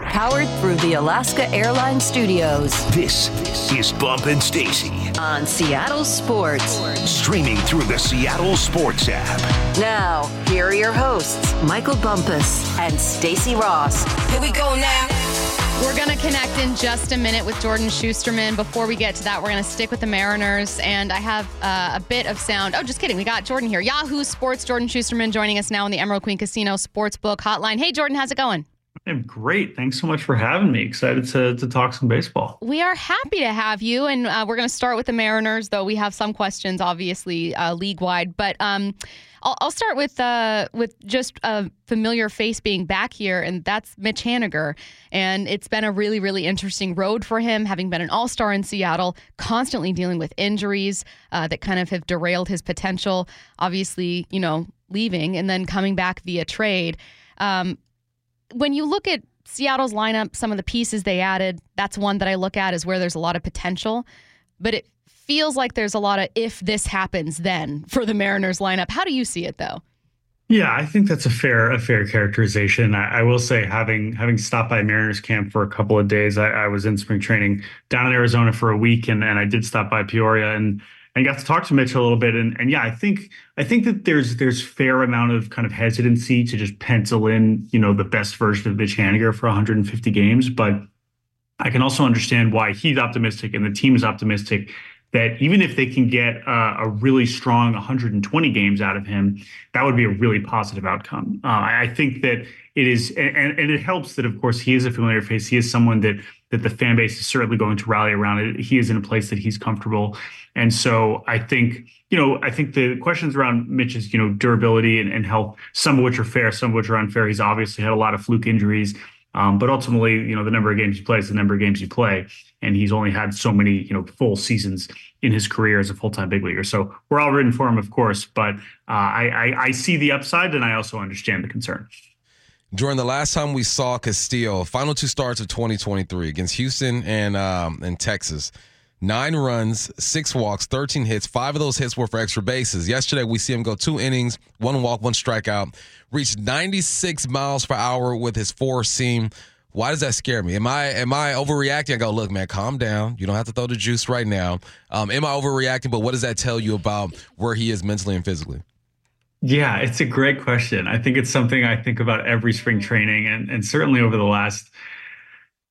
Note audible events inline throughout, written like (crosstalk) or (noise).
Powered through the Alaska Airlines Studios. This is Bump and Stacy on Seattle Sports. Streaming through the Seattle Sports app. Now, here are your hosts, Michael Bumpus and Stacy Ross. Here we go now. We're going to connect in just a minute with Jordan Shusterman. Before we get to that, we're going to stick with the Mariners. And I have uh, a bit of sound. Oh, just kidding. We got Jordan here. Yahoo Sports, Jordan Shusterman joining us now on the Emerald Queen Casino Sportsbook Hotline. Hey, Jordan, how's it going? I'm great. Thanks so much for having me. Excited to, to talk some baseball. We are happy to have you. And uh, we're going to start with the Mariners, though we have some questions, obviously, uh, league wide. But um, I'll, I'll, start with uh, with just a familiar face being back here, and that's Mitch Haniger. And it's been a really, really interesting road for him, having been an all star in Seattle, constantly dealing with injuries uh, that kind of have derailed his potential. Obviously, you know, leaving and then coming back via trade. Um, when you look at Seattle's lineup, some of the pieces they added, that's one that I look at is where there's a lot of potential. But it feels like there's a lot of if this happens then for the Mariners lineup. How do you see it though? Yeah, I think that's a fair a fair characterization. I, I will say, having having stopped by Mariners camp for a couple of days, I, I was in spring training down in Arizona for a week, and, and I did stop by Peoria, and and got to talk to Mitch a little bit. And and yeah, I think I think that there's there's fair amount of kind of hesitancy to just pencil in, you know, the best version of Mitch Haniger for 150 games. But I can also understand why he's optimistic and the team is optimistic that even if they can get uh, a really strong 120 games out of him, that would be a really positive outcome. Uh, I think that it is, and, and it helps that, of course, he is a familiar face. He is someone that that the fan base is certainly going to rally around. He is in a place that he's comfortable, and so I think you know I think the questions around Mitch's you know durability and, and health, some of which are fair, some of which are unfair. He's obviously had a lot of fluke injuries. Um, but ultimately, you know, the number of games he plays, the number of games you play, and he's only had so many, you know, full seasons in his career as a full-time big leaguer. So we're all rooting for him, of course, but uh, I, I, I see the upside, and I also understand the concern. During the last time we saw Castillo, final two starts of 2023 against Houston and um, and Texas. Nine runs, six walks, 13 hits. Five of those hits were for extra bases. Yesterday, we see him go two innings, one walk, one strikeout, reached 96 miles per hour with his four seam. Why does that scare me? Am I am I overreacting? I go, look, man, calm down. You don't have to throw the juice right now. Um, am I overreacting? But what does that tell you about where he is mentally and physically? Yeah, it's a great question. I think it's something I think about every spring training, and and certainly over the last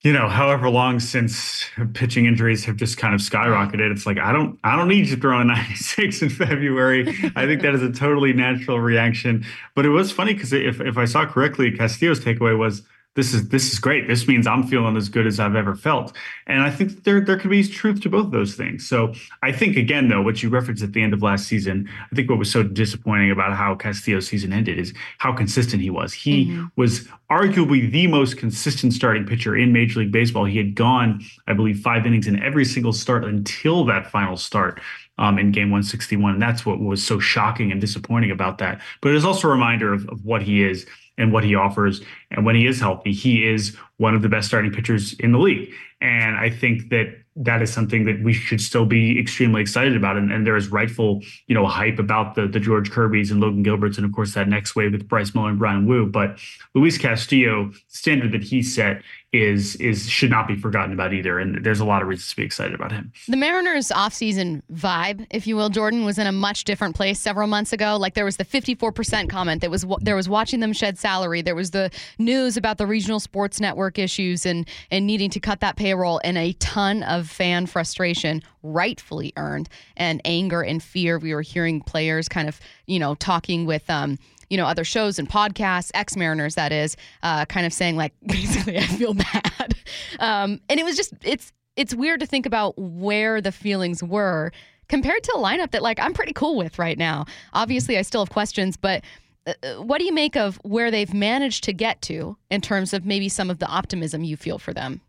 you know, however long since pitching injuries have just kind of skyrocketed, it's like I don't I don't need you throwing (laughs) 96 in February. I think that is a totally natural reaction. But it was funny because if if I saw correctly, Castillo's takeaway was this is this is great. This means I'm feeling as good as I've ever felt. And I think there there could be truth to both of those things. So I think again though, what you referenced at the end of last season, I think what was so disappointing about how Castillo's season ended is how consistent he was. He mm-hmm. was arguably the most consistent starting pitcher in Major League Baseball. He had gone, I believe, five innings in every single start until that final start. Um, in game 161. And that's what was so shocking and disappointing about that. But it is also a reminder of, of what he is and what he offers. And when he is healthy, he is one of the best starting pitchers in the league. And I think that that is something that we should still be extremely excited about. And, and there is rightful, you know, hype about the the George Kirby's and Logan Gilberts, and of course that next wave with Bryce Miller and Bryan Woo. But Luis Castillo standard that he set is is should not be forgotten about either. And there's a lot of reasons to be excited about him. The Mariners offseason vibe, if you will, Jordan was in a much different place several months ago. Like there was the 54% comment that was there was watching them shed salary. There was the news about the regional sports network issues and and needing to cut that payroll and a ton of fan frustration, rightfully earned, and anger and fear. We were hearing players kind of, you know, talking with um you know other shows and podcasts, ex Mariners that is, uh, kind of saying like (laughs) basically I feel bad, um, and it was just it's it's weird to think about where the feelings were compared to a lineup that like I'm pretty cool with right now. Obviously, I still have questions, but. Uh, uh, what do you make of where they've managed to get to in terms of maybe some of the optimism you feel for them?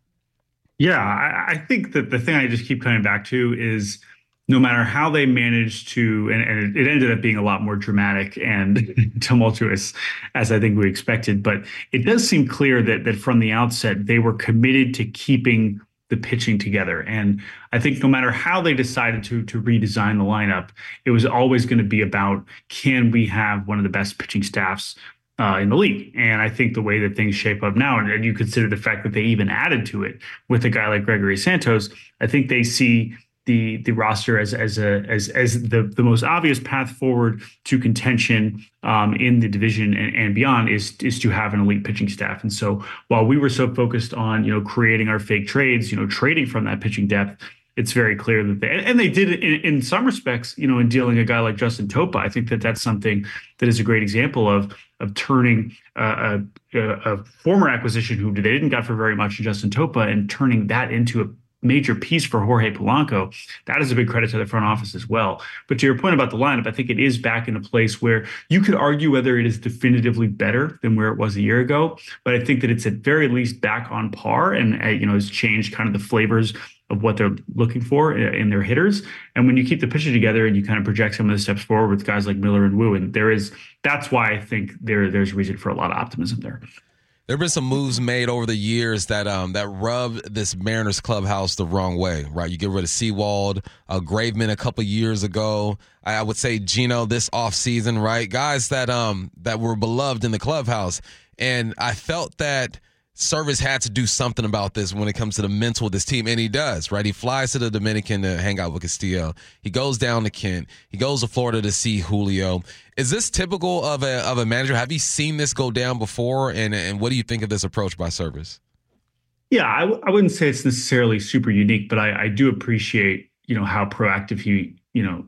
Yeah, I, I think that the thing I just keep coming back to is no matter how they managed to, and, and, it ended up being a lot more dramatic and (laughs) tumultuous as I think we expected. But it does seem clear that that from the outset they were committed to keeping the pitching together. And I think no matter how they decided to to redesign the lineup, it was always going to be about can we have one of the best pitching staffs uh, in the league. And I think the way that things shape up now, and, you consider the fact that they even added to it with a guy like Gregory Santos, I think they see the the roster as as a as as the the most obvious path forward to contention um, in the division and, and beyond is is to have an elite pitching staff. And so while we were so focused on you know creating our fake trades, you know trading from that pitching depth, it's very clear that they and they did in, in some respects, you know, in dealing a guy like Justin Topa. I think that that's something that is a great example of of turning uh, a, a, former acquisition who they didn't got for very much, Justin Topa, and turning that into a major piece for Jorge Polanco. That is a big credit to the front office as well. But to your point about the lineup, I think it is back in a place where you could argue whether it is definitively better than where it was a year ago. But I think that it's at very least back on par and uh, you know has changed kind of the flavors of what they're looking for in their hitters. And when you keep the pitcher together and you kind of project some of the steps forward with guys like Miller and Woo, and there is that's why I think there there's reason for a lot of optimism there. There have been some moves made over the years that um, that rubbed this Mariners clubhouse the wrong way, right? You get rid of Sewald, uh, Graveman a couple years ago. I, I would say Geno this offseason, right? Guys that um that were beloved in the clubhouse, and I felt that – Servais had to do something about this when it comes to the mental of this team, and he does, right? He flies to the Dominican to hang out with Castillo. He goes down to Kent. He goes to Florida to see Julio. Is this typical of a of a manager? Have you seen this go down before? And and what do you think of this approach by Servais? Yeah, I w- I wouldn't say it's necessarily super unique, but I, I do appreciate you know how proactive he you know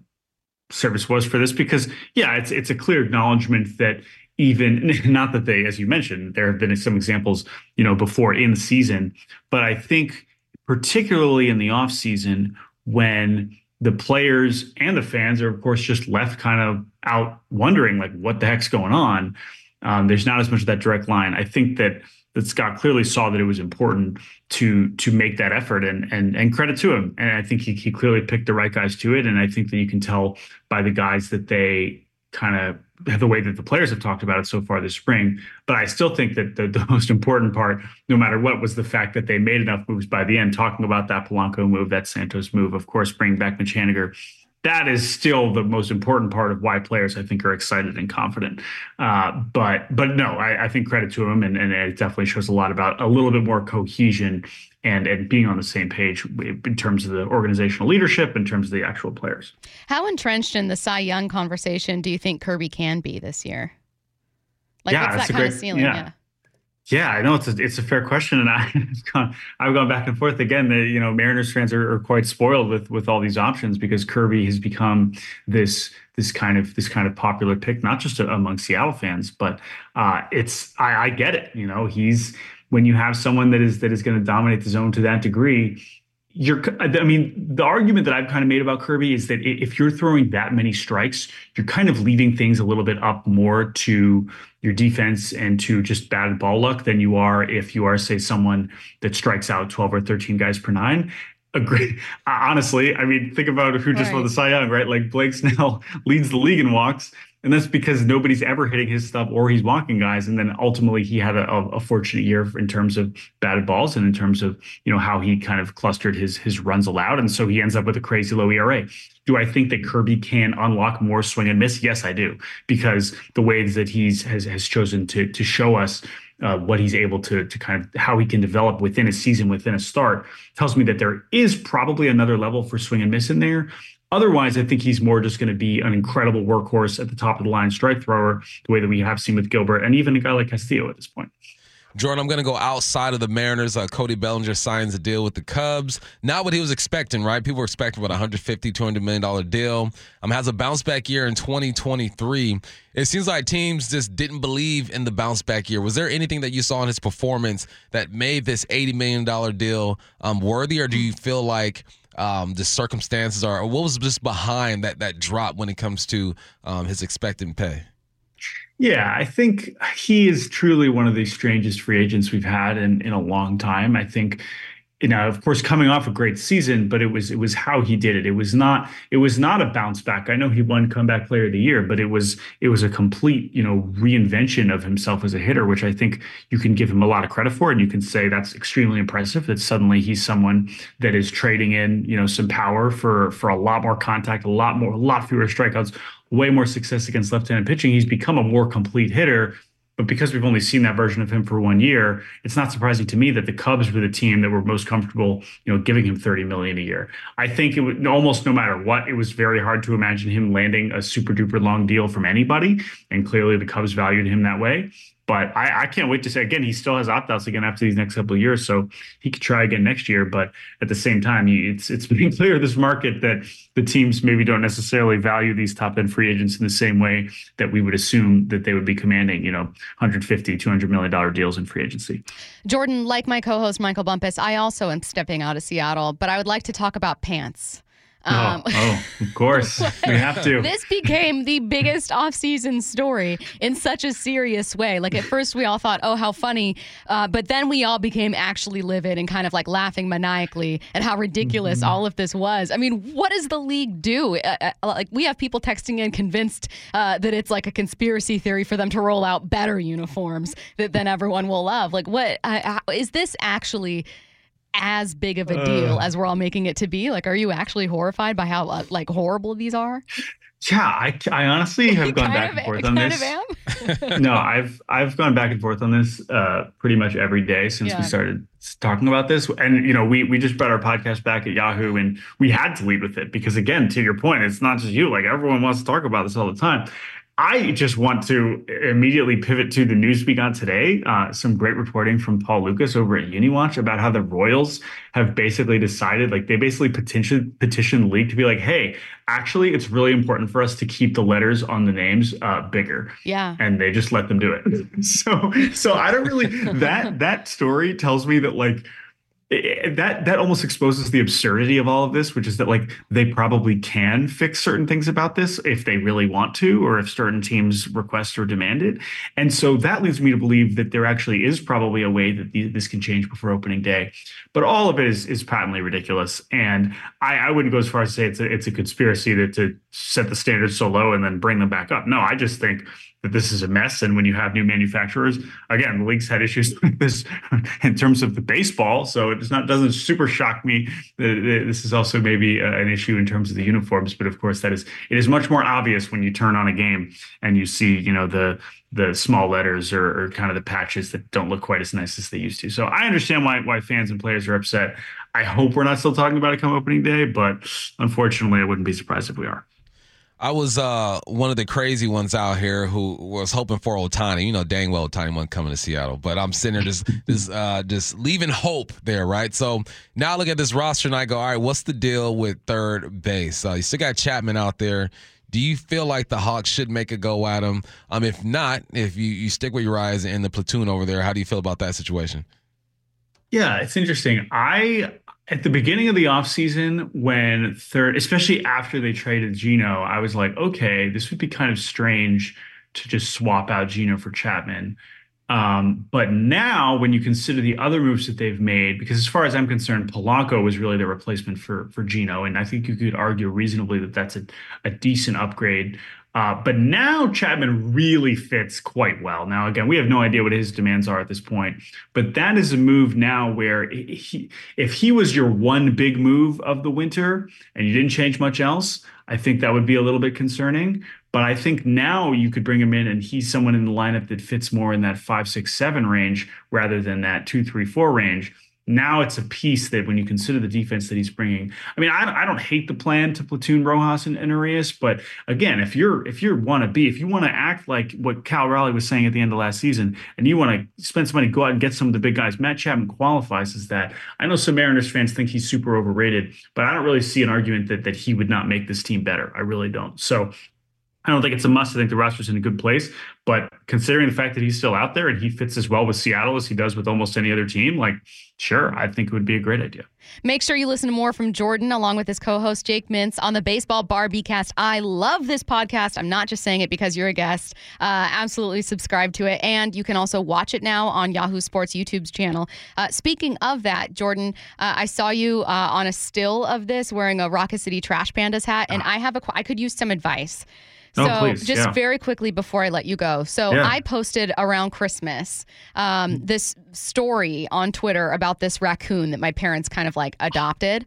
Servais was for this because yeah, it's it's a clear acknowledgement that even (laughs) not that they, as you mentioned, there have been some examples, you know, before in the season, but I think particularly in the off season when the players and the fans are, of course, just left kind of out wondering like what the heck's going on. Um, there's not as much of that direct line. I think that that Scott clearly saw that it was important to to make that effort and and and credit to him. And I think he he clearly picked the right guys to it. And I think that you can tell by the guys that they kind of the way that the players have talked about it so far this spring. But I still think that the, (laughs) the most important part, no matter what, was the fact that they made enough moves by the end. Talking about that Polanco move, that Santos move, of course, bringing back Mitch Haniger. That is still the most important part of why players, I think, are excited and confident. Uh, but but no, I, I, think credit to him, and, and it definitely shows a lot about a little bit more cohesion and and being on the same page in terms of the organizational leadership, in terms of the actual players. How entrenched in the Cy Young conversation do you think Kirby can be this year? Like, yeah, what's that kind great, of ceiling? Yeah. yeah. Yeah, I know it's a, it's a fair question, and (laughs) I, have gone, I've gone back and forth again. That you know, Mariners fans are, are, quite spoiled with with all these options because Kirby has become this this kind of this kind of popular pick, not just among Seattle fans, but uh, it's I, I get it. You know, he's when you have someone that is that is going to dominate the zone to that degree, you're I mean, the argument that I've kind of made about Kirby is that if you're throwing that many strikes, you're kind of leaving things a little bit up more to your defense and to just bad ball luck than you are if you are, say, someone that strikes out 12 or 13 guys per nine. Agree. (laughs) Honestly, I mean, think about who just right. won the Cy Young, right? Like Blake Snell (laughs) leads the league in walks, and that's because nobody's ever hitting his stuff or he's walking guys. And then ultimately he had a, a, fortunate year in terms of batted balls and in terms of you know how he kind of clustered his his runs allowed, and so he ends up with a crazy low ERA. Do I think that Kirby can unlock more swing and miss? Yes, I do, because the ways that he's has has chosen to to show us uh, what he's able to to kind of how he can develop within a season, within a start, tells me that there is probably another level for swing and miss in there. Otherwise, I think he's more just going to be an incredible workhorse at the top of the line strike thrower, the way that we have seen with Gilbert and even a guy like Castillo at this point. Jordan, I'm going to go outside of the Mariners. Uh, Cody Bellinger signs a deal with the Cubs. Not what he was expecting, right? People were expecting what 150, 200 million dollar deal. Um, has a bounce back year in 2023. It seems like teams just didn't believe in the bounce back year. Was there anything that you saw in his performance that made this 80 million dollar deal um, worthy, or do you feel like? Um, the circumstances are, or what was just behind that that drop when it comes to um, his expected pay? Yeah, I think he is truly one of the strangest free agents we've had in in a long time. I think you know, of course, coming off a great season, but it was it was how he did it. It was not it was not a bounce back. I know he won comeback player of the year, but it was it was a complete you know reinvention of himself as a hitter, which I think you can give him a lot of credit for, and you can say that's extremely impressive. That suddenly he's someone that is trading in you know some power for for a lot more contact, a lot more, a lot fewer strikeouts, way more success against left-handed pitching. He's become a more complete hitter But because we've only seen that version of him for one year, it's not surprising to me that the Cubs were the team that were most comfortable, you know, giving him 30 million a year. I think it would almost no matter what, it was very hard to imagine him landing a super duper long deal from anybody. And clearly the Cubs valued him that way. But I, I, can't wait to say again. He still has opt outs again after these next couple of years, so he could try again next year. But at the same time, it's it's (laughs) been clear this market that the teams maybe don't necessarily value these top end free agents in the same way that we would assume that they would be commanding, you know, 150, 200 million dollar deals in free agency. Jordan, like my co-host Michael Bumpus, I also am stepping out of Seattle, but I would like to talk about pants. Um, oh, oh, of course. (laughs) we have to. This became the biggest off-season story in such a serious way. Like at first we all thought, oh, how funny. Uh, but then we all became actually livid and kind of like laughing maniacally at how ridiculous mm-hmm. all of this was. I mean, what does the league do? Uh, uh, like we have people texting in convinced uh, that it's like a conspiracy theory for them to roll out better uniforms that then everyone will love. Like what is this actually as big of a deal uh, as we're all making it to be? Like, are you actually horrified by how uh, like horrible these are? Yeah, I, I honestly (laughs) have gone back and forth on this. (laughs) no, I've I've gone back and forth on this uh, pretty much every day since yeah. we started talking about this. And you know, we we just brought our podcast back at Yahoo, and we had to lead with it because, again, to your point, it's not just you. Like everyone wants to talk about this all the time. I just want to immediately pivot to the news we got today. Uh, some great reporting from Paul Lukas over at UniWatch about how the Royals have basically decided, like they basically petitioned petitioned league to be like, hey, actually, it's really important for us to keep the letters on the names uh, bigger. Yeah, and they just let them do it. (laughs) so, so I don't really that that story tells me that like Eh, that that almost exposes the absurdity of all of this, which is that like they probably can fix certain things about this if they really want to, or if certain teams request or demand it. And so that leads me to believe that there actually is probably a way that this can change before opening day. But all of it is is patently ridiculous, and I, I wouldn't go as far as to say it's a, it's a conspiracy to, to set the standards so low and then bring them back up. No, I just think that this is a mess. And when you have new manufacturers, again, the league's had issues (laughs) like this in terms of the baseball. So it's not doesn't super shock me that this is also maybe uh, an issue in terms of the uniforms. But of course, that is it is much more obvious when you turn on a game and you see you know the the small letters or, or kind of the patches that don't look quite as nice as they used to. So I understand why why fans and players are upset. I hope we're not still talking about it come opening day, but unfortunately, I wouldn't be surprised if we are. I was uh, one of the crazy ones out here who was hoping for Ohtani. You know, dang well Ohtani wasn't coming to Seattle, but I'm sitting there just (laughs) just uh, just leaving hope there, right? So now I look at this roster and I go, all right, what's the deal with third base? Uh, you still got Chapman out there. Do you feel like the Hawks should make a go at him? Um, if not, if you, you stick with Urías in the platoon over there, how do you feel about that situation? Yeah, it's interesting. I at the beginning of the offseason when third especially after they traded Geno, I was like, okay, this would be kind of strange to just swap out Geno for Chapman. Um, but now when you consider the other moves that they've made, because as far as I'm concerned, Polanco was really the replacement for for Geno, and I think you could argue reasonably that that's a, a decent upgrade uh, but now Chapman really fits quite well. Now, again, we have no idea what his demands are at this point, but that is a move now where he, if he was your one big move of the winter and you didn't change much else, I think that would be a little bit concerning. But I think now you could bring him in and he's someone in the lineup that fits more in that five, six, seven range rather than that two, three, four range now it's a piece that when you consider the defense that he's bringing i mean i, I don't hate the plan to platoon rojas and, and Urias, but again if you're if you want to be if you want to act like what cal raleigh was saying at the end of last season and you want to spend some money go out and get some of the big guys matt chapman qualifies as that. I know some mariners fans think he's super overrated but i don't really see an argument that that he would not make this team better. I really don't. So I don't think it's a must. I think the roster's in a good place. But considering the fact that he's still out there and he fits as well with Seattle as he does with almost any other team, like, sure, I think it would be a great idea. Make sure you listen to more from Jordan along with his co host Jake Mintz on the Baseball Bar-B-Cast. I love this podcast. I'm not just saying it because you're a guest. Uh, absolutely subscribe to it. And you can also watch it now on Yahoo Sports YouTube's channel. Uh, speaking of that, Jordan, uh, I saw you uh, on a still of this wearing a Rocket City Trash Pandas hat, and ah. I have a I could use some advice. So, please. just yeah. very quickly before I let you go. So, yeah. I posted around Christmas um, this story on Twitter about this raccoon that my parents kind of like adopted.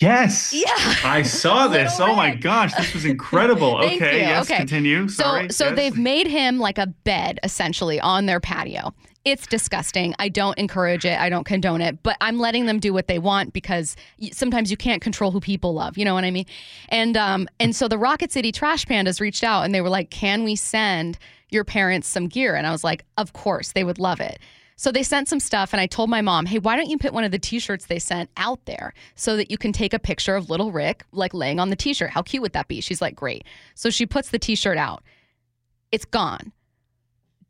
Yes. Yeah. I saw (laughs) this. Little Oh my gosh, this was incredible. (laughs) Okay, you. yes, Okay. continue. So Sorry. so yes. they've made him like a bed essentially on their patio. It's disgusting. I don't encourage it. I don't condone it, but I'm letting them do what they want because sometimes you can't control who people love. You know what I mean? And um and so the Rocket City Trash Pandas reached out and they were like, "Can we send your parents some gear?" And I was like, "Of course, they would love it." So they sent some stuff, and I told my mom, hey, why don't you put one of the t shirts they sent out there so that you can take a picture of little Rick, like laying on the t shirt? How cute would that be? She's like, great. So she puts the t shirt out. It's gone.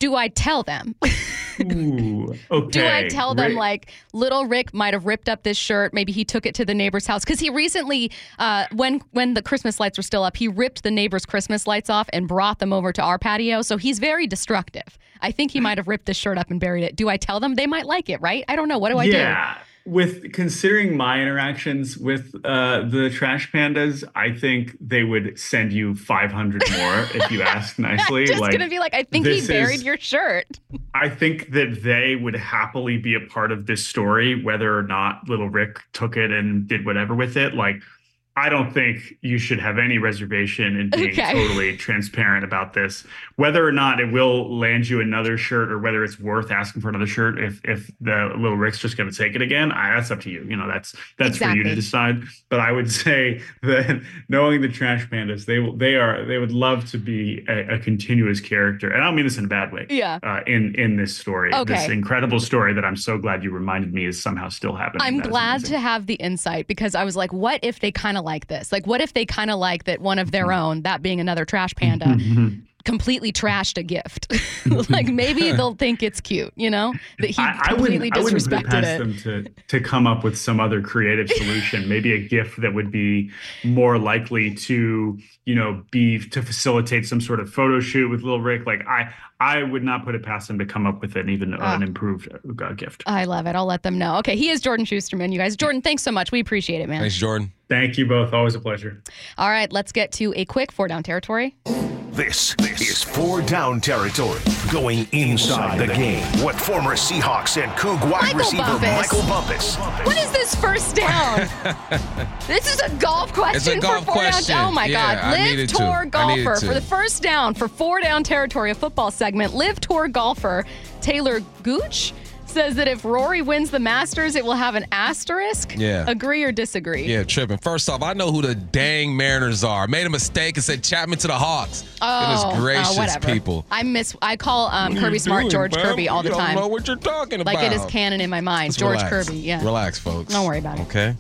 Do I tell them? (laughs) Ooh, okay. Do I tell them Rick- like little Rick might have ripped up this shirt? Maybe he took it to the neighbor's house because he recently, uh, when when the Christmas lights were still up, he ripped the neighbor's Christmas lights off and brought them over to our patio. So he's very destructive. I think he might have ripped this shirt up and buried it. Do I tell them? They might like it, right? I don't know. What do I do? With considering my interactions with uh, the trash pandas, I think they would send you 500 more if you asked (laughs) nicely. Just like, gonna be like, I think he buried is- your shirt. I think that they would happily be a part of this story, whether or not little Rick took it and did whatever with it. Like, I don't think you should have any reservation in being Okay. totally transparent about this. Whether or not it will land you another shirt or whether it's worth asking for another shirt if if the little Rick's just going to take it again, I, that's up to you. You know, that's that's for you to decide. But I would (laughs) say that knowing the trash pandas, they will they are they would love to be a, a continuous character, and I don't mean this in a bad way Yeah. uh, in in this story. This incredible story that I'm so glad you reminded me is somehow still happening. I'm That glad to have the insight because I was like, what if they kind of like this? Like, what if they kind of like that one of their mm-hmm. own, that being another trash mm-hmm. panda, completely trashed a gift? (laughs) like, maybe (laughs) they'll think it's cute, you know? That he I, I completely wouldn't. I wouldn't it disrespected past it. them to to come up with some other creative solution. Maybe a gift that would be more likely to, you know, be to facilitate some sort of photo shoot with Little Rick. Like I, I would not put it past them to come up with an even Ah. an improved uh, gift. I love it. I'll let them know. Okay, he is Jordan Shusterman, you guys. Jordan, thanks so much. We appreciate it, man. Thanks, Jordan. Thank you both. Always a pleasure. All right, let's get to a quick four down territory. This, this is four down territory. Going inside the game. What former Seahawks and Coug wide Michael receiver Bumpus. Michael Bumpus What is this first down? (laughs) this is a golf question golf for four question. down. Oh my Yeah, God. I Live needed to. Tour golfer for the first down for four down territory, a football segment. LIV Tour golfer Taylor Gooch says that if Rory wins the Masters, it will have an asterisk. Yeah. Agree or disagree? Yeah, tripping. First off, I know who the dang Mariners are. Made a mistake and said Chapman to the Hawks. Oh, gracious, oh, whatever. people. I miss. I call um, Kirby you Smart doing, George man? Kirby all the time. don't know what you're talking about. Like it is canon in my mind. Just George relax. Kirby. Yeah. Relax, folks. Don't worry about it. Okay.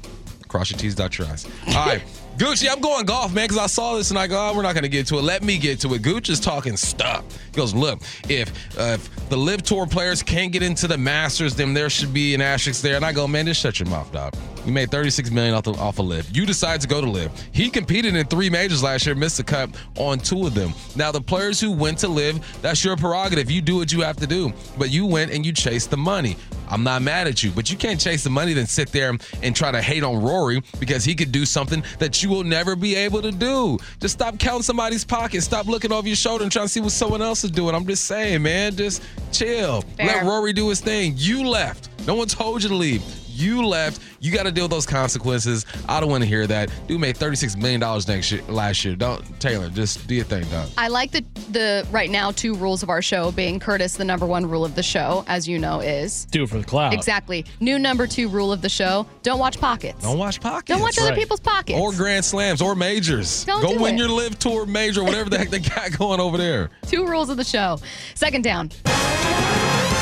Cross your T's, dot your I's. All right. (laughs) Gucci, I'm going golf, man, because I saw this and I go, oh, we're not going to get to it. Let me get to it. Gooch is talking stuff. He goes, look, if uh, if the LIV Tour players can't get into the Masters, then there should be an asterisk there. And I go, man, just shut your mouth, dog. You made 36 million off the off of LIV. You decide to go to LIV. He competed in three majors last year, missed the cut on two of them. Now the players who went to LIV, that's your prerogative. You do what you have to do. But you went and you chased the money. I'm not mad at you, but you can't chase the money then sit there and try to hate on Rory because he could do something that you will never be able to do. Just stop counting somebody's pockets. Stop looking over your shoulder and trying to see what someone else is doing. I'm just saying, man, just chill. Fair. Let Rory do his thing. You left. No one told you to leave. You left. You got to deal with those consequences. I don't want to hear that. Dude made $36 million next year, last year. Don't Taylor, just do your thing, dog. I like the the right now two rules of our show being Curtis. The number one rule of the show, as you know, is Do it for the cloud. exactly new number two rule of the show: don't watch pockets. Don't watch pockets. Don't watch other people's pockets. or grand slams or majors. Don't Go do win it. your LIV tour major, whatever the heck they got (laughs) going over there. Two rules of the show. Second down.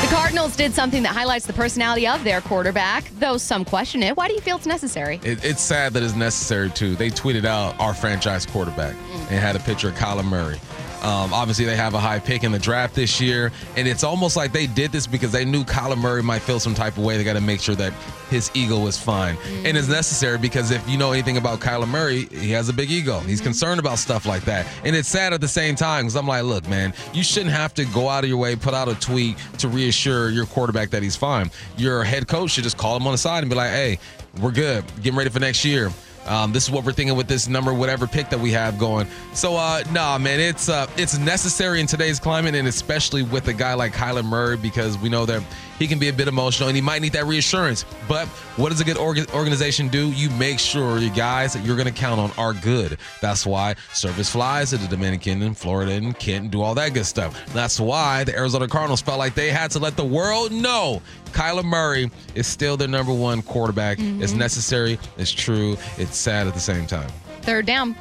Cardinals did something that highlights the personality of their quarterback, though some question it. Why do you feel it's necessary? It, it's sad that it's necessary too. They tweeted out our franchise quarterback and had a picture of Kyler Murray. Um, obviously, they have a high pick in the draft this year, and it's almost like they did this because they knew Kyler Murray might feel some type of way. They got to make sure that his ego is fine, and it's necessary because if you know anything about Kyler Murray, he has a big ego. He's concerned about stuff like that, and it's sad at the same time because I'm like, look, man, you shouldn't have to go out of your way, put out a tweet to reassure your quarterback that he's fine. Your head coach should just call him on the side and be like, hey, we're good, getting ready for next year. Um, this is what we're thinking with this number, whatever pick that we have going. So, uh, nah, man, it's uh, it's necessary in today's climate, and especially with a guy like Kyler Murray, because we know that he can be a bit emotional and he might need that reassurance. But what does a good orga- organization do? You make sure your guys that you're going to count on are good. That's why Servais flies to the Dominican and Florida and Kent and do all that good stuff. That's why the Arizona Cardinals felt like they had to let the world know Kyler Murray is still their number one quarterback. Mm-hmm. It's necessary, it's true, it's sad at the same time. Third down.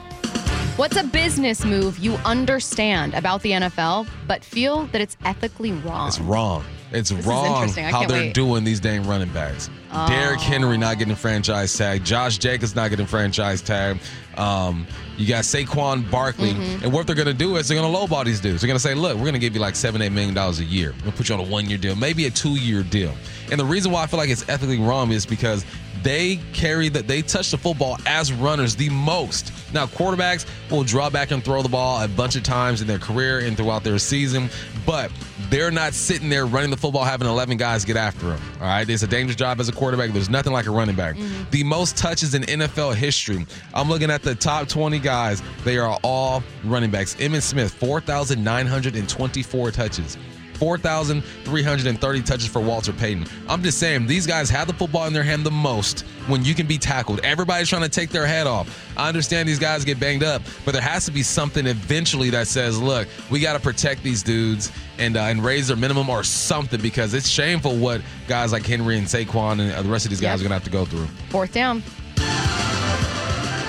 What's a business move you understand about the NFL but feel that it's ethically wrong? It's wrong. It's is wrong how they're wait. doing these dang running backs. Derrick Henry not getting franchise tag. Josh Jacobs not getting franchise tag. Um, you got Saquon Barkley. Mm-hmm. And what they're going to do is they're going to lowball these dudes. They're going to say, look, we're going to give you like seven, eight million dollars a year. We'll put you on a one year deal, maybe a two year deal. And the reason why I feel like it's ethically wrong is because they carry that they touch the football as runners the most. Now quarterbacks will draw back and throw the ball a bunch of times in their career and throughout their season, but they're not sitting there running the football having 11 guys get after them. All right, it's a dangerous job as a quarterback. There's nothing like a running back. Mm-hmm. The most touches in NFL history. I'm looking at the top 20 guys. They are all running backs. Emmitt Smith, 4,924 touches. 4,330 touches for Walter Payton. I'm just saying, these guys have the football in their hand the most when you can be tackled. Everybody's trying to take their head off. I understand these guys get banged up, but there has to be something eventually that says, look, we got to protect these dudes and uh, and raise their minimum or something because it's shameful what guys like Henry and Saquon and uh, the rest of these guys Yep. are going to have to go through. Fourth down.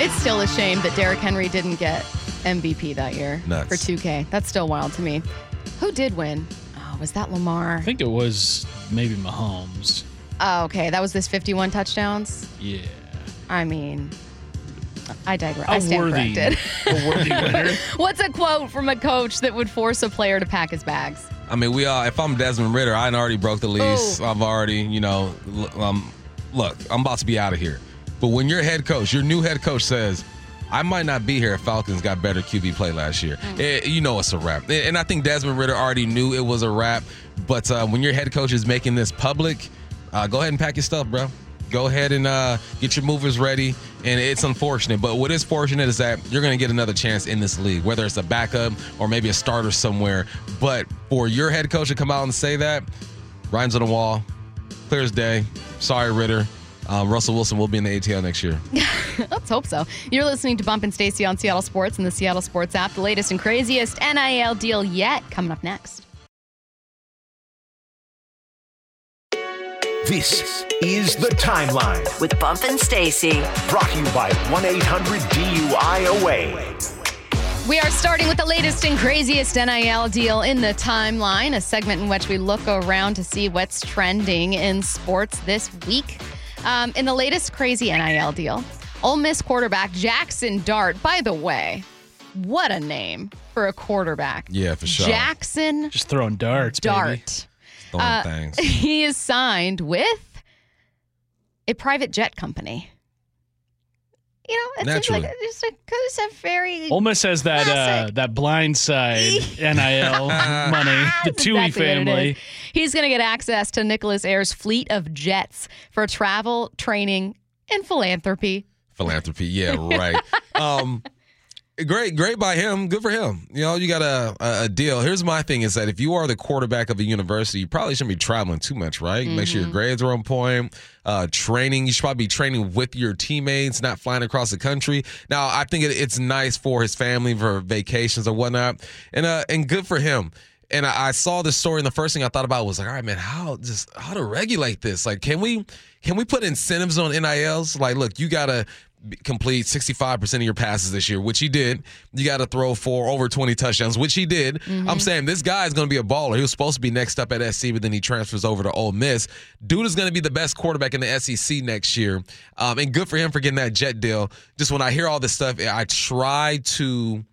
It's still a shame that Derrick Henry didn't get MVP that year Nuts. for 2K. That's still wild to me. Who did win? Was that Lamar? I think it was maybe Mahomes. Oh, okay. That was this 51 touchdowns. Yeah. I mean, I digress. I A stand worthy, corrected. (laughs) a worthy winner. (laughs) What's a quote from a coach that would force a player to pack his bags? I mean, we all. If I'm Desmond Ridder, I already broke the lease. I've already, you know, um, look, I'm about to be out of here. But when your head coach, your new head coach says, "I might not be here if Falcons got better QB play last year," eh, you know it's a wrap. And I think Desmond Ridder already knew it was a wrap. But uh, when your head coach is making this public, uh, go ahead and pack your stuff, bro. Go ahead and uh, get your movers ready. And it's unfortunate, but what is fortunate is that you're going to get another chance in this league, whether it's a backup or maybe a starter somewhere. But for your head coach to come out and say that, Ryan's on the wall, clear as day. Sorry, Ridder. Um, Russell Wilson will be in the ATL next year. (laughs) Let's hope so. You're listening to Bump and Stacy on Seattle Sports and the Seattle Sports app. The latest and craziest NIL deal yet coming up next. This is the timeline. With Bump and Stacy. Brought to you by 1 800 DUIOA. We are starting with the latest and craziest NIL deal in the timeline, a segment in which we look around to see what's trending in sports this week. Um, in the latest crazy NIL deal, Ole Miss quarterback Jackson Dart, by the way, what a name for a quarterback. Yeah, for sure. Jackson Just throwing darts, baby. Dart. Throwing Uh, things. (laughs) He is signed with a private jet company. You know, it seems like Naturally. just a, it's a very Ole Miss has that uh, Classic. that blind side (laughs) NIL (laughs) money, the That's Tuohy exactly what it family. is. He's going to get access to Nicholas Air's fleet of jets for travel, training, and philanthropy. Philanthropy. Yeah, right. (laughs) um, great, great by him. Good for him. You know, you got a, a, deal. Here's my thing is that if you are the quarterback of a university, you probably shouldn't be traveling too much, right? Make sure your grades are on point. Uh, training, you should probably be training with your teammates, not flying across the country. Now, I think it, it's nice for his family for vacations or whatnot, and uh, and good for him. And I, I saw this story, and the first thing I thought about was like, all right, man, how just how to regulate this? Like, can we can we put incentives on NILs? Like, look, you gotta complete 65% of your passes this year, which he did. You got to throw for over 20 touchdowns, which he did. I'm saying this guy is going to be a baller. He was supposed to be next up at SC, but then he transfers over to Ole Miss. Dude is going to be the best quarterback in the SEC next year. Um, and good for him for getting that jet deal. Just when I hear all this stuff, I try to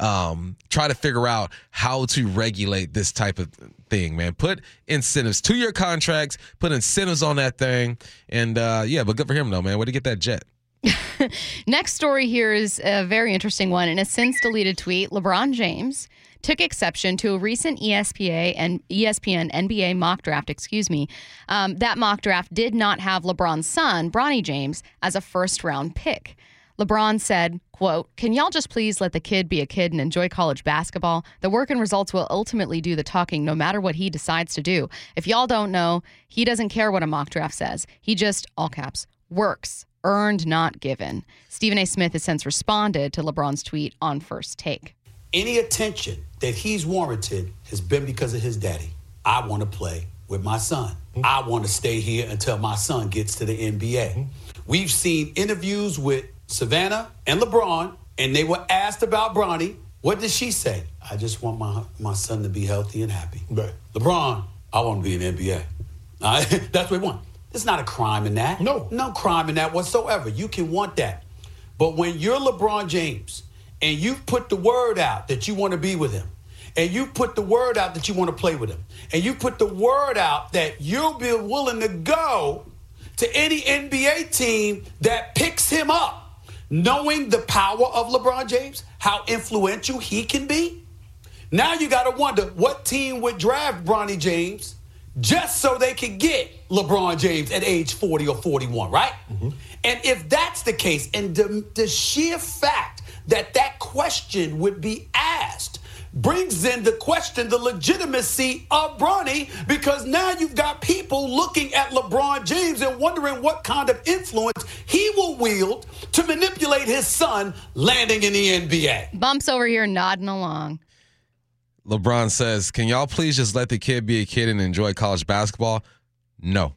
um, try to figure out how to regulate this type of thing, man. Put incentives to your contracts, put incentives on that thing. And uh, yeah, but good for him though, man. Where to get that jet? (laughs) Next story here is a very interesting one. In a since deleted tweet, LeBron James took exception to a recent E ESPA and ESPN NBA mock draft. Excuse me. Um, that mock draft did not have LeBron's son, Bronny James, as a first round pick. LeBron said, quote, Can y'all just please let the kid be a kid and enjoy college basketball? The work and results will ultimately do the talking no matter what he decides to do. If y'all don't know, he doesn't care what a mock draft says. He just, all caps, works. Earned, not given. Stephen A. Smith has since responded to LeBron's tweet on first take. Any attention that he's warranted has been because of his daddy. I want to play with my son. Mm-hmm. I want to stay here until my son gets to the NBA. Mm-hmm. We've seen interviews with Savannah and LeBron, and they were asked about Bronny. What did she say? I just want my, my son to be healthy and happy. Right. LeBron, I want to be in the NBA. All right? (laughs) That's what we want. There's not a crime in that. No. No crime in that whatsoever. You can want that. But when you're LeBron James and you've put the word out that you want to be with him, and you put the word out that you want to play with him, and you put the word out that you'll be willing to go to any NBA team that picks him up, knowing the power of LeBron James, how influential he can be. Now you got to wonder what team would draft Bronny James just so they could get LeBron James at age 40 or 41, right? Mm-hmm. And if that's the case, and the, the sheer fact that that question would be asked brings in the question the legitimacy of Bronny because now you've got people looking at LeBron James and wondering what kind of influence he will wield to manipulate his son landing in the NBA. Bumps over here nodding along. LeBron says, Can y'all please just let the kid be a kid and enjoy college basketball? No.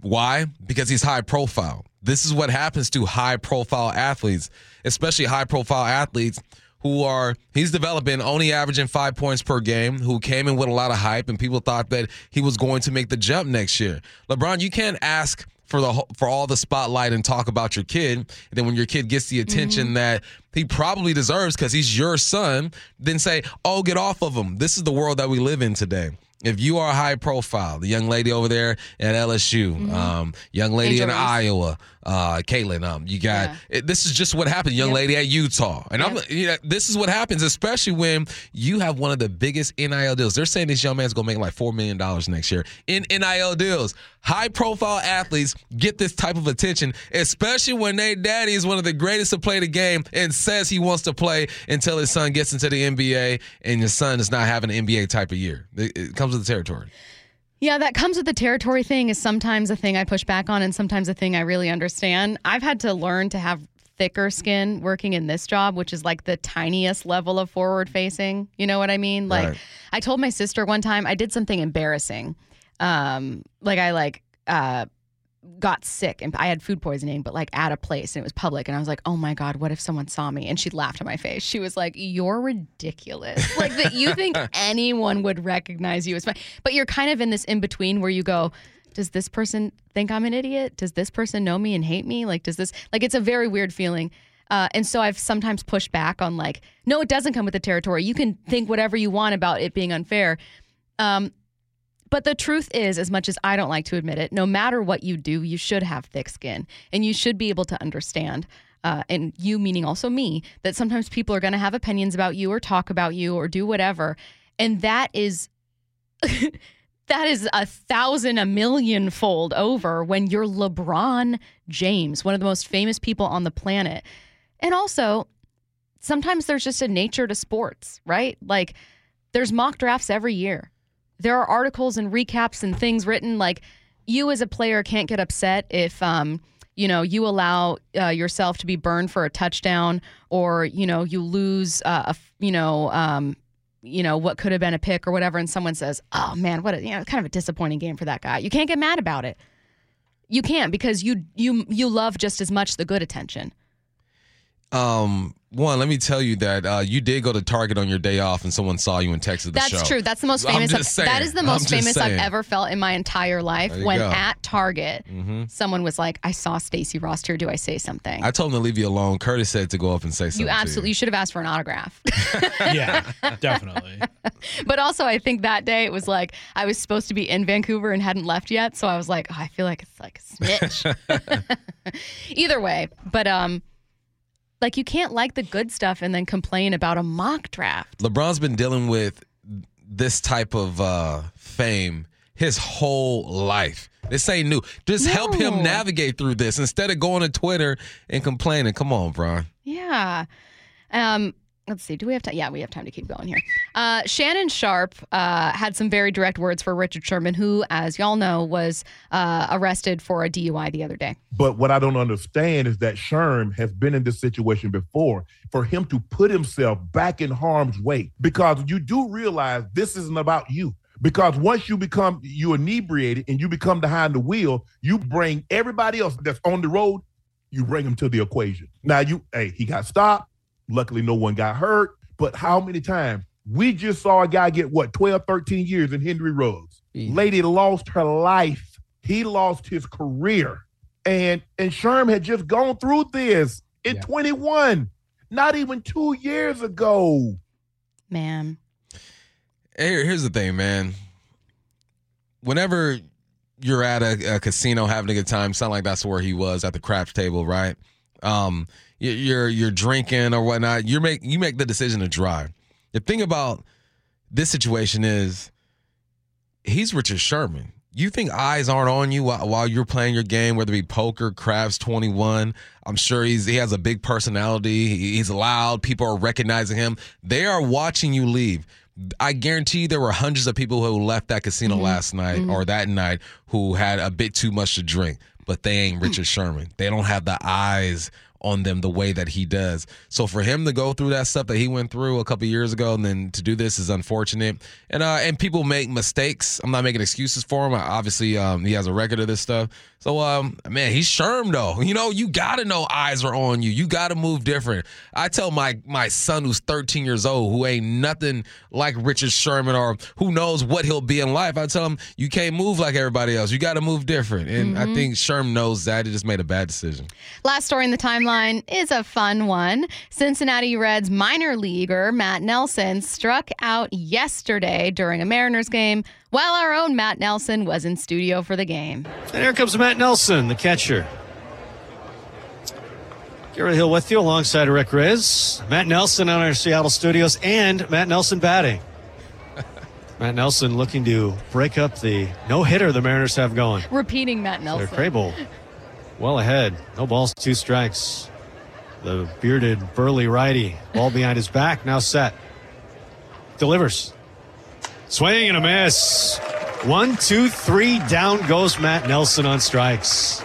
Why? Because he's high profile. This is what happens to high profile athletes, especially high profile athletes who are, he's developing only averaging five points per game, who came in with a lot of hype, and people thought that he was going to make the jump next year. LeBron, you can't ask for the for all the spotlight and talk about your kid. And then when your kid gets the attention mm-hmm. that he probably deserves because he's your son, then say, "Oh, get off of him." This is the world that we live in today. If you are high profile, the young lady over there at LSU, um, young lady Angel in Reese. Iowa, uh, Caitlin, um, you got Yeah. it, this is just what happened. Young Yep. lady at Utah, and I'm you know, this is what happens, especially when you have one of the biggest NIL deals. They're saying this young man's gonna make like four million dollars next year in NIL deals. High profile athletes get this type of attention, especially when their daddy is one of the greatest to play the game and says he wants to play until his son gets into the NBA, and your son is not having an NBA type of year. It, it comes with the territory. Yeah, that comes with the territory thing is sometimes a thing I push back on and sometimes a thing I really understand. I've had to learn to have thicker skin working in this job, which is like the tiniest level of forward facing. You know what I mean? Like Right. I told my sister one time I did something embarrassing. Um like I like uh got sick and I had food poisoning, but like at a place and it was public. And I was like, oh my God, what if someone saw me? And she laughed in my face. She was like, you're ridiculous. (laughs) like that you think anyone would recognize you as fine. But you're kind of in this in between where you go, does this person think I'm an idiot? Does this person know me and hate me? Like, does this, like, it's a very weird feeling. Uh, and so I've sometimes pushed back on like, no, it doesn't come with the territory. You can think whatever you want about it being unfair. Um, but the truth is, as much as I don't like to admit it, no matter what you do, you should have thick skin and you should be able to understand. Uh, and you, meaning also me, that sometimes people are going to have opinions about you or talk about you or do whatever. And that is. (laughs) that is a thousand, a million fold over when you're LeBron James, one of the most famous people on the planet. And also, sometimes there's just a nature to sports, right? Like, there's mock drafts every year there are articles and recaps and things written like you as a player can't get upset if um you know you allow uh, yourself to be burned for a touchdown or you know you lose uh, a you know um you know what could have been a pick or whatever and someone says oh man what a you know kind of a disappointing game for that guy. You can't get mad about it. You can't because you you you love just as much the good attention. Um, one, let me tell you that uh, you did go to Target on your day off, and someone saw you and texted the That's show. true. That's the most I'm famous. just I've- saying. is the most just famous I've ever felt in my entire life. There you When go. Mm-hmm. at Target, someone was like, "I saw Stacy Ross here. Do I say something?" I told him to leave you alone. Curtis said to go up and say something. you to absolutely you should have asked for an autograph. (laughs) Yeah, definitely. (laughs) but also, I think that day it was like I was supposed to be in Vancouver and hadn't left yet, so I was like, oh, I feel like it's like a snitch. (laughs) Either way, but um, like you can't like the good stuff and then complain about a mock draft. LeBron's been dealing with this type of uh, fame his whole life. This ain't new. Just help him navigate through this instead of going to Twitter and complaining. Come on, Brian. Yeah. Um, let's see. Do we have time? Yeah, we have time to keep going here. Uh, Shannon Sharpe uh, had some very direct words for Richard Sherman, who, as y'all know, was uh, arrested for a DUI the other day. But what I don't understand is that Sherm has been in this situation before. For him to put himself back in harm's way, because you do realize this isn't about you. Because once you become you inebriated and you become behind the wheel, you bring everybody else that's on the road, you bring them to the equation. Now you, hey, he got stopped. Luckily, no one got hurt. But how many times we just saw a guy get what 12, 13 years in Henry Ruggs? Lady lost her life. He lost his career. And and Sherm had just gone through this in 21, not even two years ago. Man. Here, here's the thing, man. Whenever you're at a, a casino having a good time, sound like that's where he was at the craps table, right? Um, you- you're you're drinking or whatnot. You make you make the decision to drive. The thing about this situation is he's Richard Sherman. You think eyes aren't on you while, while you're playing your game, whether it be poker, craps, 21. I'm sure he's he has a big personality. He's loud. People are recognizing him. They are watching you leave. I guarantee you there were hundreds of people who left that casino mm-hmm. last night mm-hmm. or that night who had a bit too much to drink, but they ain't Richard (clears throat) Sherman. They don't have the eyes on them the way that he does. So for him to go through that stuff that he went through a couple years ago and then to do this is unfortunate. And uh and people make mistakes. I'm not making excuses for him. Obviously, um he has a record of this stuff. So um man, he's Sherm though. You know, you gotta know eyes are on you. You gotta move different. I tell my my son who's 13 years old, who ain't nothing like Richard Sherman or who knows what he'll be in life. I tell him you can't move like everybody else. You gotta move different. And I think Sherm knows that. He just made a bad decision. Last story in the timeline is a fun one. Cincinnati Reds minor leaguer Matt Nelson struck out yesterday during a Mariners game while our own Matt Nelson was in studio for the game. And here comes Matt Nelson, the catcher. Garrett Hill with you alongside Rick Rizzs. Matt Nelson on our Seattle studios and Matt Nelson batting. (laughs) Matt Nelson looking to break up the no hitter the Mariners have going. Repeating Matt Their Nelson. Crable (laughs) well ahead. No balls, two strikes. The bearded, burly righty, ball behind his back, now set. Delivers. Swing and a miss. One, two, three. Down goes Matt Nelson on strikes.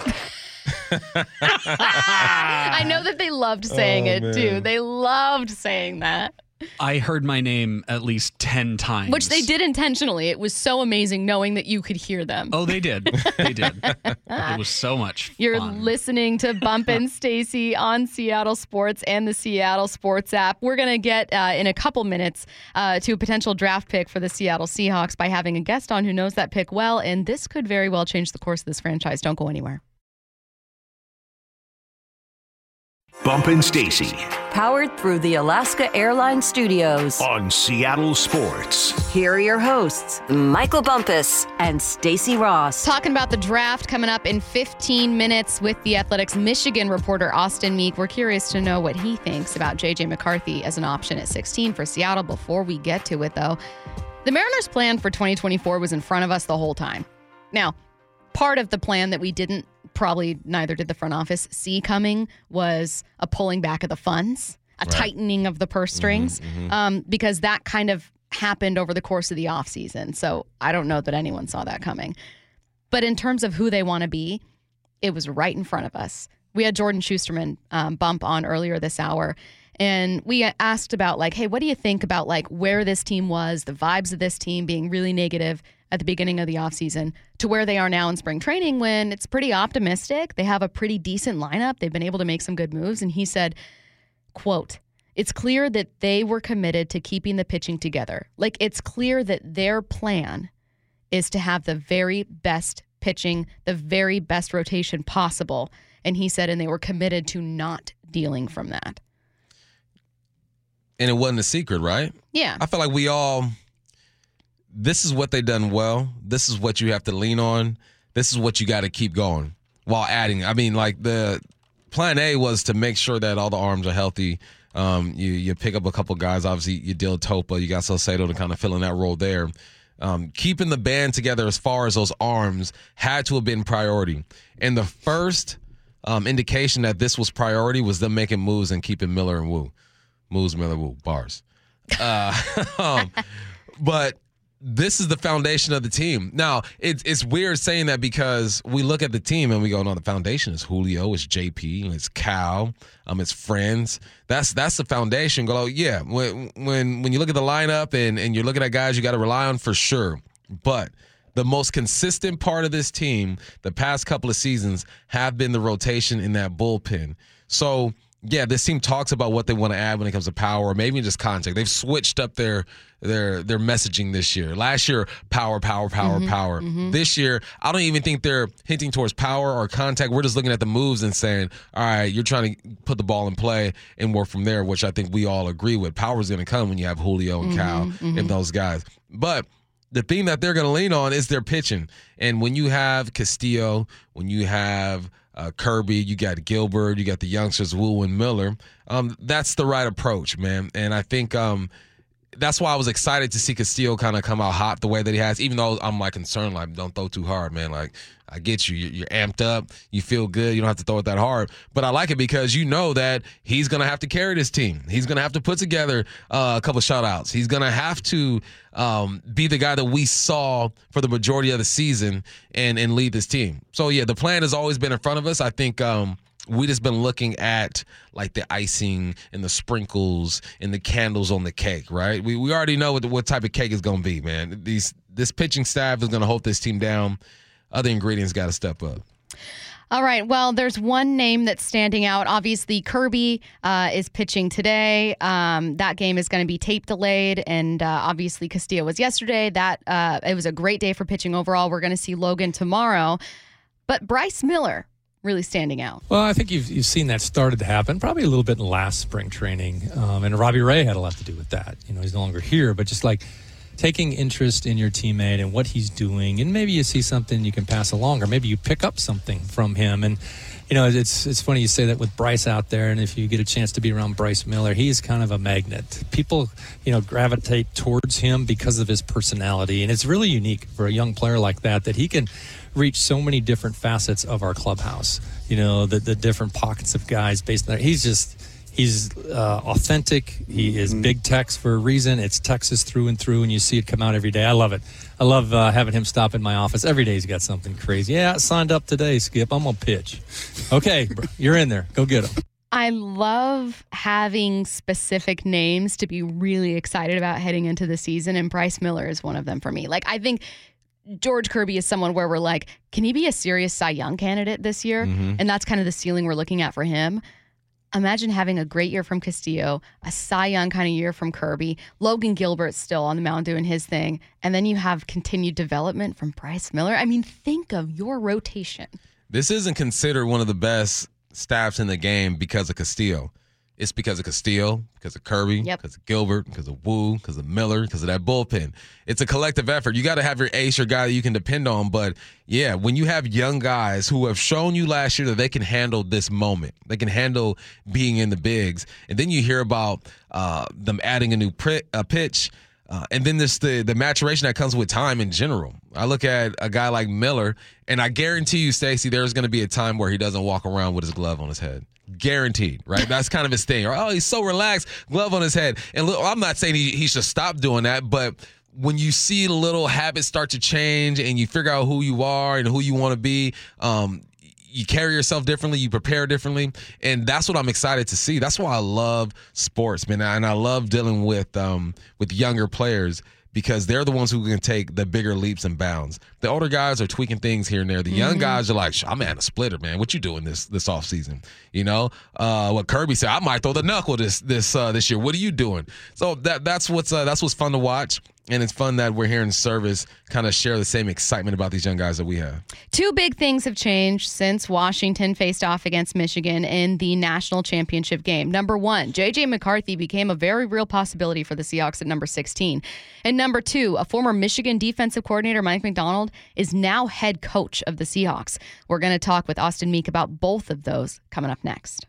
(laughs) I know that they loved saying Oh, it too. They loved saying that, I heard my name at least 10 times. which they did intentionally. It was so amazing knowing that you could hear them. Oh, they did. They did. it was so much You're fun. listening to Bump and Stacy on Seattle Sports and the Seattle Sports app. We're going to get uh, in a couple minutes uh, to a potential draft pick for the Seattle Seahawks by having a guest on who knows that pick well, and this could very well change the course of this franchise. Don't go anywhere. Bump and Stacy Powered through the Alaska Airlines Studios. on Seattle Sports. Here are your hosts, Michael Bumpus and Stacy Ross. Talking about the draft coming up in 15 minutes with the Athletic's Michigan reporter Austin Meek. We're curious to know what he thinks about JJ McCarthy as an option at 16 for Seattle. Before we get to it, though, the Mariners' plan for 2024 was in front of us the whole time. Now, part of the plan that we didn't probably neither did the front office see coming was a pulling back of the funds, a tightening of the purse strings, Um, because that kind of happened over the course of the offseason. So I don't know that anyone saw that coming. But in terms of who they want to be, it was right in front of us. We had Jordan Shusterman um, bump on earlier this hour, and we asked about like, hey, what do you think about like where this team was, the vibes of this team being really negative at the beginning of the offseason to where they are now in spring training when it's pretty optimistic. They have a pretty decent lineup. They've been able to make some good moves. And he said, quote, it's clear that they were committed to keeping the pitching together. Like it's clear that their plan is to have the very best pitching, the very best rotation possible. And he said, and they were committed to not dealing from that. And it wasn't a secret, right? Yeah. I feel like we all this is what they done well. This is what you have to lean on. This is what you got to keep going while adding. I mean, like the plan A was to make sure that all the arms are healthy. Um, you you pick up a couple guys. Obviously, you deal Topa. You got Salcedo to kind of fill in that role there. Um, keeping the band together as far as those arms had to have been priority. And the first um, indication that this was priority was them making moves and keeping Miller and Woo, Moves, Miller, Woo, bars. Uh, (laughs) um, but this is the foundation of the team. Now, it's it's weird saying that because we look at the team and we go, no, the foundation is Julio, it's JP, it's Cal, um, it's friends. That's that's the foundation. Go, yeah. When when when you look at the lineup and and you're looking at guys you got to rely on for sure, but the most consistent part of this team the past couple of seasons have been the rotation in that bullpen. So yeah, this team talks about what they want to add when it comes to power, or maybe just contact. They've switched up their their their messaging this year. Last year, power, power, power, Mm-hmm, power. This year, I don't even think they're hinting towards power or contact. We're just looking at the moves and saying, "All right, you're trying to put the ball in play and work from there," which I think we all agree with. Power is going to come when you have Julio and Cal Mm-hmm, and those guys. But the thing that they're going to lean on is their pitching. And when you have Castillo, when you have uh, Kirby, you got Gilbert, you got the youngsters Woo and Miller. Um, that's the right approach, man. And I think um, that's why I was excited to see Castillo kind of come out hot the way that he has. Even though I'm like concerned, like don't throw too hard, man. Like I get you, you're, amped up, you feel good, you don't have to throw it that hard. But I like it because you know that he's gonna have to carry this team. He's gonna have to put together uh, a couple shutouts. He's gonna have to um, be the guy that we saw for the majority of the season and and lead this team. So yeah, the plan has always been in front of us. I think. Um, we just been looking at like the icing and the sprinkles and the candles on the cake, right? We we already know what what type of cake is going to be, man. These this pitching staff is going to hold this team down. Other ingredients got to step up. All right. Well, there's one name that's standing out. Obviously, Kirby uh, is pitching today. Um, that game is going to be tape delayed, and uh, obviously Castillo was yesterday. That uh, it was a great day for pitching overall. We're going to see Logan tomorrow, but Bryce Miller really standing out. Well, I think you've, you've seen that started to happen probably a little bit in last spring training. Um, and Robbie Ray had a lot to do with that. You know, he's no longer here, but just like taking interest in your teammate and what he's doing. And maybe you see something you can pass along, or maybe you pick up something from him. And, you know, it's, it's funny you say that with Bryce out there. And if you get a chance to be around Bryce Miller, he's kind of a magnet. People, you know, gravitate towards him because of his personality. And it's really unique for a young player like that, that he can reach so many different facets of our clubhouse. You know, the, the different pockets of guys based on that. He's just, he's uh, authentic. He is big Tex for a reason. It's Texas through and through, and you see it come out every day. I love it. I love uh, having him stop in my office. Every day he's got something crazy. Yeah, I signed up today, Skip. I'm going to pitch. Okay, bro, (laughs) you're in there. Go get him. I love having specific names to be really excited about heading into the season, and Bryce Miller is one of them for me. Like, I think George Kirby is someone where we're like, can he be a serious Cy Young candidate this year? And that's kind of the ceiling we're looking at for him. Imagine having a great year from Castillo, a Cy Young kind of year from Kirby, Logan Gilbert still on the mound doing his thing, and then you have continued development from Bryce Miller. I mean, think of your rotation. This isn't considered one of the best staffs in the game because of Castillo. It's because of Castillo, because of Kirby, Yep. because of Gilbert, because of Woo, because of Miller, because of that bullpen. It's a collective effort. You got to have your ace, your guy that you can depend on. But yeah, when you have young guys who have shown you last year that they can handle this moment, they can handle being in the bigs, and then you hear about uh, them adding a new pri- a pitch. Uh, and then there's the the maturation that comes with time in general. I look at a guy like Miller, and I guarantee you, Stacy, there's going to be a time where he doesn't walk around with his glove on his head. Guaranteed, right? (laughs) That's kind of his thing. Or oh, he's so relaxed, glove on his head. And look, I'm not saying he, he should stop doing that, but when you see little habits start to change and you figure out who you are and who you want to be, um, you carry yourself differently, you prepare differently, and that's what I'm excited to see. That's why I love sports, man, and I love dealing with um, with younger players because they're the ones who can take the bigger leaps and bounds. The older guys are tweaking things here and there. The young guys are like, "I'm at a splitter, man. What you doing this this off season? You know, uh, what Kirby said, I might throw the knuckle this this uh, this year. What are you doing? So that that's what's uh, that's what's fun to watch. And it's fun that we're here in Servais, kind of share the same excitement about these young guys that we have. Two big things have changed since Washington faced off against Michigan in the national championship game. Number one, JJ McCarthy became a very real possibility for the Seahawks at number 16. And number two, a former Michigan defensive coordinator, Mike Macdonald, is now head coach of the Seahawks. We're going to talk with Austin Meek about both of those coming up next.